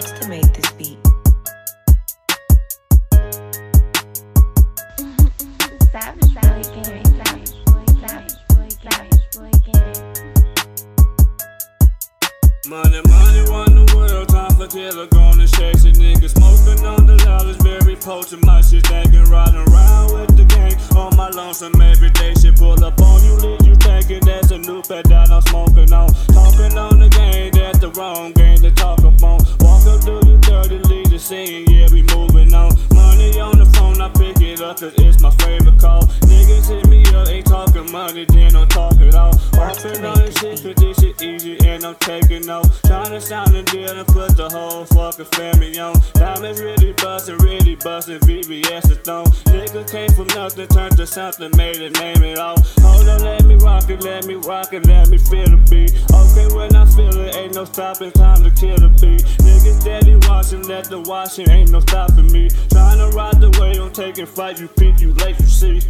Monster made this beat. Money, money, run the world. Time for killer, gonna chase it. Niggas smoking on the loudest, very potent. My shit thinking, riding around with the gang. On my lonesome every day, shit pull up on you, leave you thinking that's a new pet that I'm smoking on. Talking on the game, that's the wrong yeah, we moving on. Money on the phone, I pick it up, cause it's my favorite call. Niggas hit me up, ain't talking money, then I'm talking all. Open on this shit, cause this shit easy, and I'm taking off. to sound a deal and put the whole fucking family on. Diamonds really bustin', really bustin', VVS is thrown. Nigga came from nothing, turned to something, made it, name it all. Hold on, let me rock it, let me rock it, let me feel the beat. No stopping, time to kill the beat. Niggas steady watching, let the washing, ain't no stopping me. Trying to ride the wave, I'm taking flight, you peep, you late, you see.